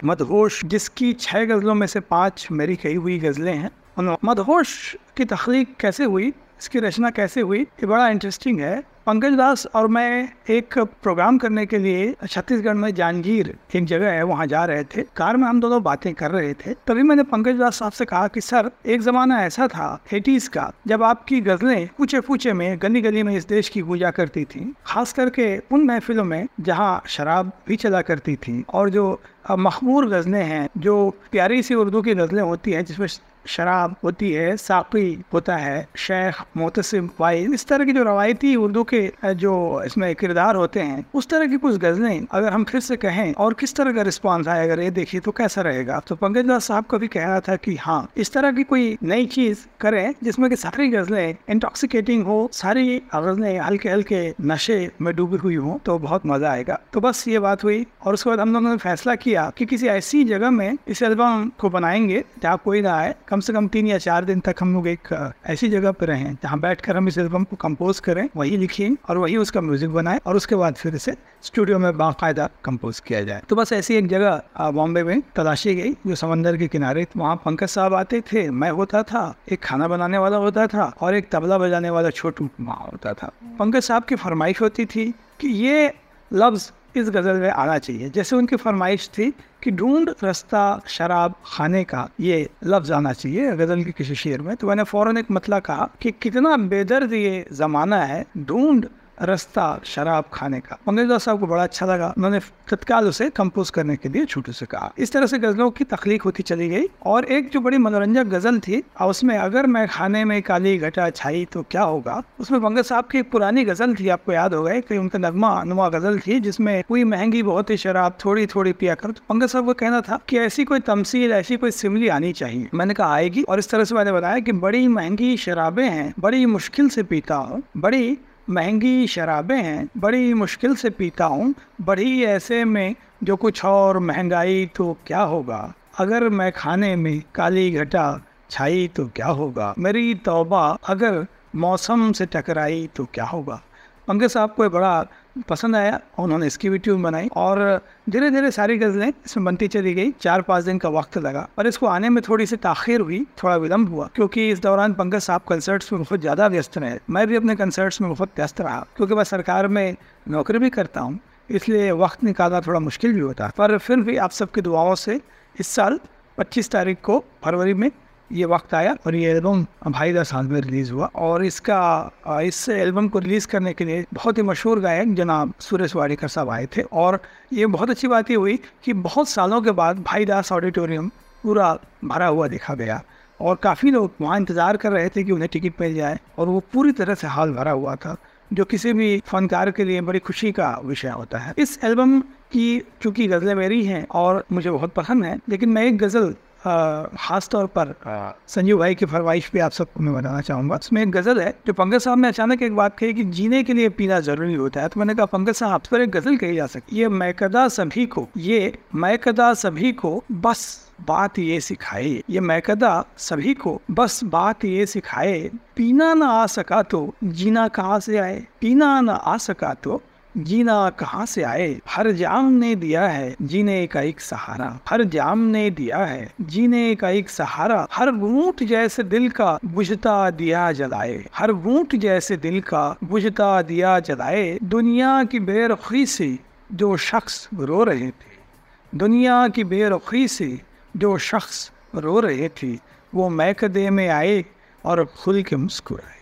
मदहोश, जिसकी छः गज़लों में से पाँच मेरी कही हुई गज़लें हैं मदहोश की तख्लीक कैसे हुई? इसकी रचना कैसे हुई, ये बड़ा इंटरेस्टिंग है। पंकज दास और मैं एक प्रोग्राम करने के लिए छत्तीसगढ़ में जांजगीर एक जगह है, वहाँ जा रहे थे। कार में हम दोनों बातें कर रहे थे। तभी मैंने पंकज दास साहब से कहा कि, सर, एक जमाना ऐसा था एटीज का, जब आपकी गजलें पूछे पूछे में गली गली में इस देश की पूजा करती थी। खास करके उन महफिलों में जहाँ शराब भी चला करती थी। और जो मखमूर गज़लें हैं, जो प्यारी सी उर्दू की गज़लें होती हैं, जिसमें शराब होती है साकी होता है, शेख, मोतसिम, वाइज, इस तरह की जो रवायती उर्दू के जो इसमें किरदार होते हैं, उस तरह की कुछ गज़लें, अगर हम फिर से कहें, और किस तरह का रिस्पॉन्स आए अगर ये देखिए तो कैसा रहेगा? तो पंकज दास साहब का भी कह रहा था कि हाँ इस तरह की कोई नई चीज़ करें, जिसमें कि सारी गज़लें इंटॉक्सिकेटिंग हो, सारी गज़लें हल्के हल्के नशे में डूबी हुई हो तो बहुत मज़ा आएगा। तो बस ये बात हुई, और उसके बाद हम लोगों ने फैसला किया कि किसी ऐसी जगह में इस एल्बम को बनाएँगे, जहाँ कोई ना आए, कम से कम तीन या चार दिन तक हम लोग एक ऐसी जगह पर रहें जहाँ बैठकर हम इस एल्बम को कंपोज करें, वही लिखें और वही उसका म्यूज़िक बनाए और उसके बाद फिर इसे स्टूडियो में बाकायदा कंपोज किया जाए। तो बस ऐसी एक जगह बॉम्बे में तलाशी गई, जो समंदर के किनारे वहाँ पंकज साहब आते थे, मैं होता था, एक खाना बनाने वाला होता था और एक तबला बजाने वाला छोटू वहाँ होता था। पंकज साहब की फरमाइश होती थी कि ये लफ्ज़ इस गज़ल में आना चाहिए। जैसे उनकी फरमाइश थी कि ढूंढ रास्ता शराब खाने का, ये लफ्ज़ आना चाहिए गज़ल के किसी शेर में। तो मैंने फ़ौरन एक मतला कहा कि कितना बेदर्द ये ज़माना है ढूंढ रास्ता शराब खाने का। मंगेशदास साहब को बड़ा अच्छा लगा। उन्होंने तत्काल उसे कंपोज करने के लिए छोटू से कहा। इस तरह से गजलों की तख्लीक होती चली गई और एक जो बड़ी मनोरंजक गज़ल थी उसमें अगर मैं खाने में काली घटा छाई तो क्या होगा? उसमें पंकज साहब की एक पुरानी गज़ल थी, आपको याद होगा कि उनका नगमा नुमा गज़ल थी, जिसमें, कोई महँगी बहुत ही शराब थोड़ी थोड़ी पिया कर। तो पंकज साहब को कहना था कि ऐसी कोई तमसील, ऐसी कोई सिमली आनी चाहिए। मैंने कहा, आएगी। और इस तरह से मैंने बताया कि बड़ी महँगी शराबें हैं, बड़ी मुश्किल से पीता हूँ, बड़ी महँगी शराबें हैं, बड़ी मुश्किल से पीता हूँ, बड़ी ऐसे में जो कुछ और महँगाई तो क्या होगा? अगर मैं खाने में काली घटा छाई तो क्या होगा? मेरी तौबा अगर मौसम से टकराई तो क्या होगा? पंकज साहब को बड़ा पसंद आया उन्होंने इसकी भी ट्यून बनाई और धीरे धीरे सारी गज़लें इसमें बनती चली गई। चार पाँच दिन का वक्त लगा और इसको आने में थोड़ी सी ताखिर हुई, थोड़ा विलम्ब हुआ क्योंकि इस दौरान पंकज साहब कंसर्ट्स में बहुत ज़्यादा व्यस्त रहे। मैं भी अपने कंसर्ट्स में बहुत व्यस्त रहा क्योंकि मैं सरकार में नौकरी भी करता हूँ, इसलिए वक्त निकालना थोड़ा मुश्किल भी होता। पर फिर भी आप सबकी दुआओं से इस साल पच्चीस तारीख को फरवरी में ये वक्त आया और ये एल्बम भाई दास साल में रिलीज़ हुआ और इसका इस एल्बम को रिलीज़ करने के लिए बहुत ही मशहूर गायक जनाब सुरेश वाडेकर साहब आए थे और ये बहुत अच्छी बात ये हुई कि बहुत सालों के बाद भाई दास ऑडिटोरियम पूरा भरा हुआ देखा गया और काफ़ी लोग वहाँ इंतज़ार कर रहे थे कि उन्हें टिकट मिल जाए और वो पूरी तरह से हाल भरा हुआ था, जो किसी भी फनकार के लिए बड़ी खुशी का विषय होता है। इस एल्बम की, चूँकि गज़लें मेरी हैं और मुझे बहुत पसंद है, लेकिन मैं एक गज़ल ख़ास तौर पर संजीव भाई की फरमाइश पे आप सबको मैं बताना चाहूँगा। उसमें एक गज़ल है जो पंकज साहब ने अचानक एक बात कही कि जीने के लिए पीना ज़रूरी होता है। तो मैंने कहा पंकज साहब पर एक गज़ल कही जा सकती ये मैकदा सभी को ये मैकदा सभी को बस बात ये सिखाए ये मैकदा सभी को बस बात ये सिखाए पीना ना आ सका तो जीना कहाँ से आए? पीना ना आ सका तो जीना कहाँ से आए? हर जाम ने दिया है जीने का एक सहारा। हर जाम ने दिया है जीने का एक सहारा। हर बूट जैसे दिल का बुझता दिया जलाए। हर बूट जैसे दिल का बुझता दिया जलाए। दुनिया की बेरुखी से जो शख्स रो रहे थे, दुनिया की बेरुखी से जो शख्स रो रहे थे, वो मैकदे में आए और खुल के मुस्कुराए।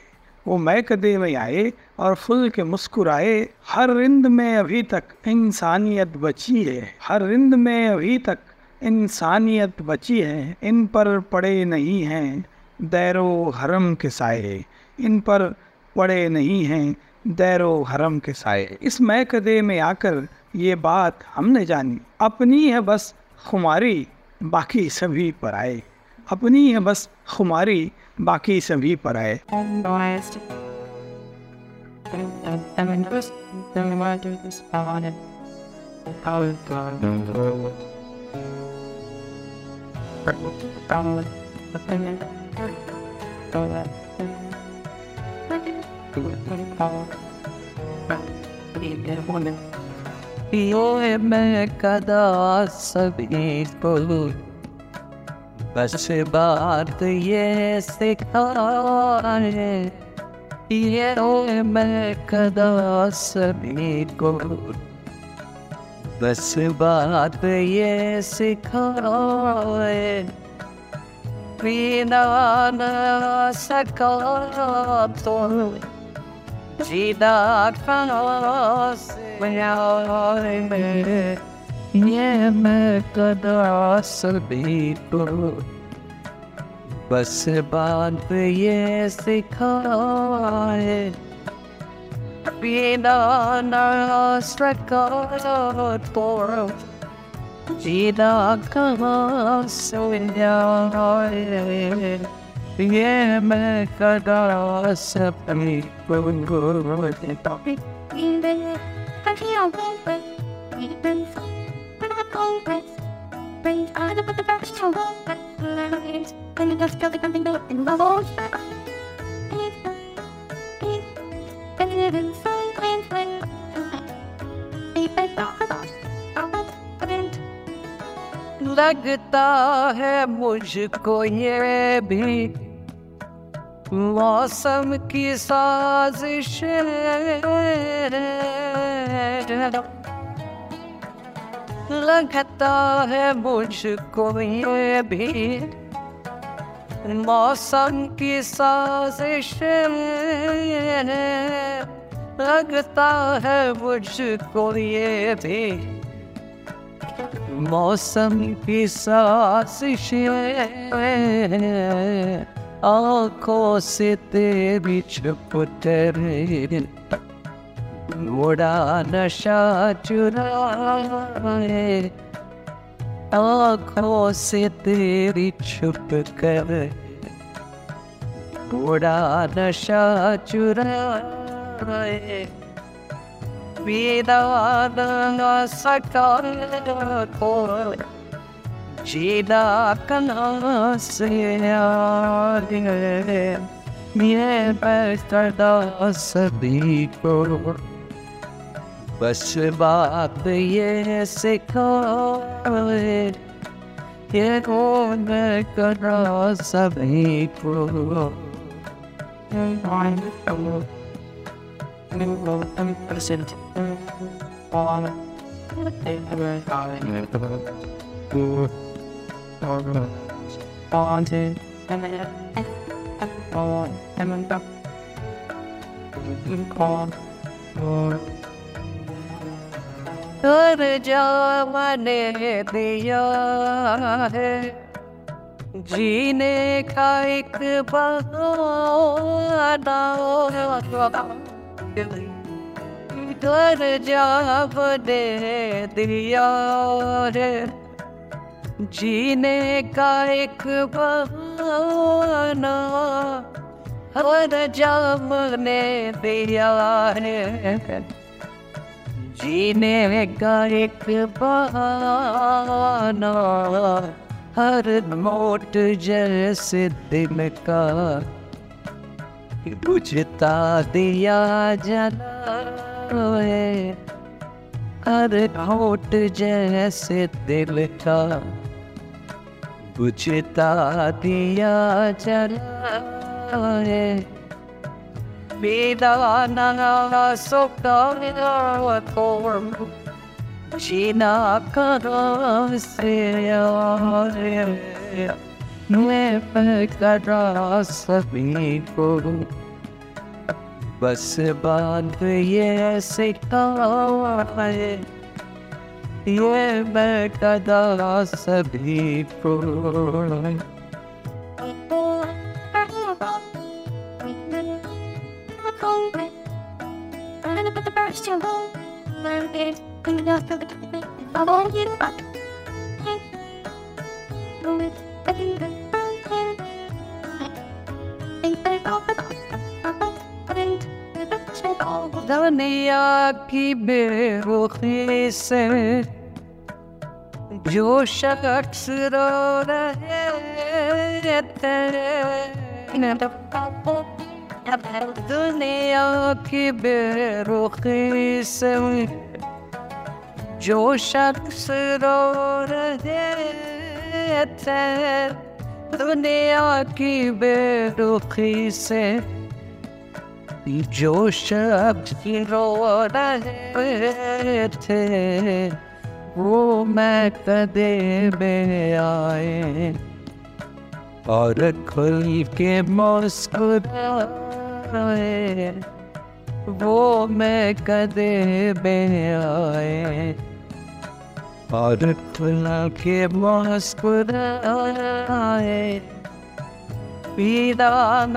वो मैकदे में आए और फुल के मुस्कुराए, हर रिंद में अभी तक इंसानियत बची है, हर रिंद में अभी तक इंसानियत बची है, इन पर पड़े नहीं हैं दैरो हरम के साए, इन पर पड़े नहीं हैं दैरो हरम के साए। इस मैकदे में आकर ये बात हमने जानी, अपनी है बस खुमारी, बाकी सभी पर आए। अपनी है बस खुमारी बाकी सभी पर आए पियो मैं कदा सभी बस बात ये सिखाए, ये मैं कदा सभी को बस बात ये सिखाए पीना न सका तो ये मैं कदा सभी को बस बात ये सिखाए पीना न सका तो जीना कहाँ से ये मैं कदा सपनी को देता लगता है मुझको ये भी मौसम की साजिश लगता है मुझको ये भी मौसम की साजिश। लगता है मुझको ये भी मौसम की साजिश। आँखों से तेरी छुप तेरे उड़ा नशा चुराए आँखों से तेरी छुप कर। उड़ा नशा चुराए पीना न सका तो जीना कहाँ से ये पैदा सभी को बस बात ये सिखा ये कौन करा सभी को percent on कर जाने दिया है। जीने का एक बहाना कर जाने दिया जीने का एक बहाना हर जामने दिया है। जीने का एक बहाना, हर मोट जैसे दिल का। बुझता दिया जला है, हर होट जैसे दिल का बुझता दिया जला है Vidana sokavina form China karasya Nueve karasami ko बस बात ये सिखाए ये मैं कदा सभी को दुनिया की बेरुखी से जो शख्स रो रहे थे दुनिया की बेरुखी से जो शख्स रो रहे थे दुनिया की बेरुखी से जो शख्स रो रहे थे वो मैं कदे में आए और खुल के मुस्कुराए वो मैं कदे में आए और खुल के मुस्कुराए पीदा न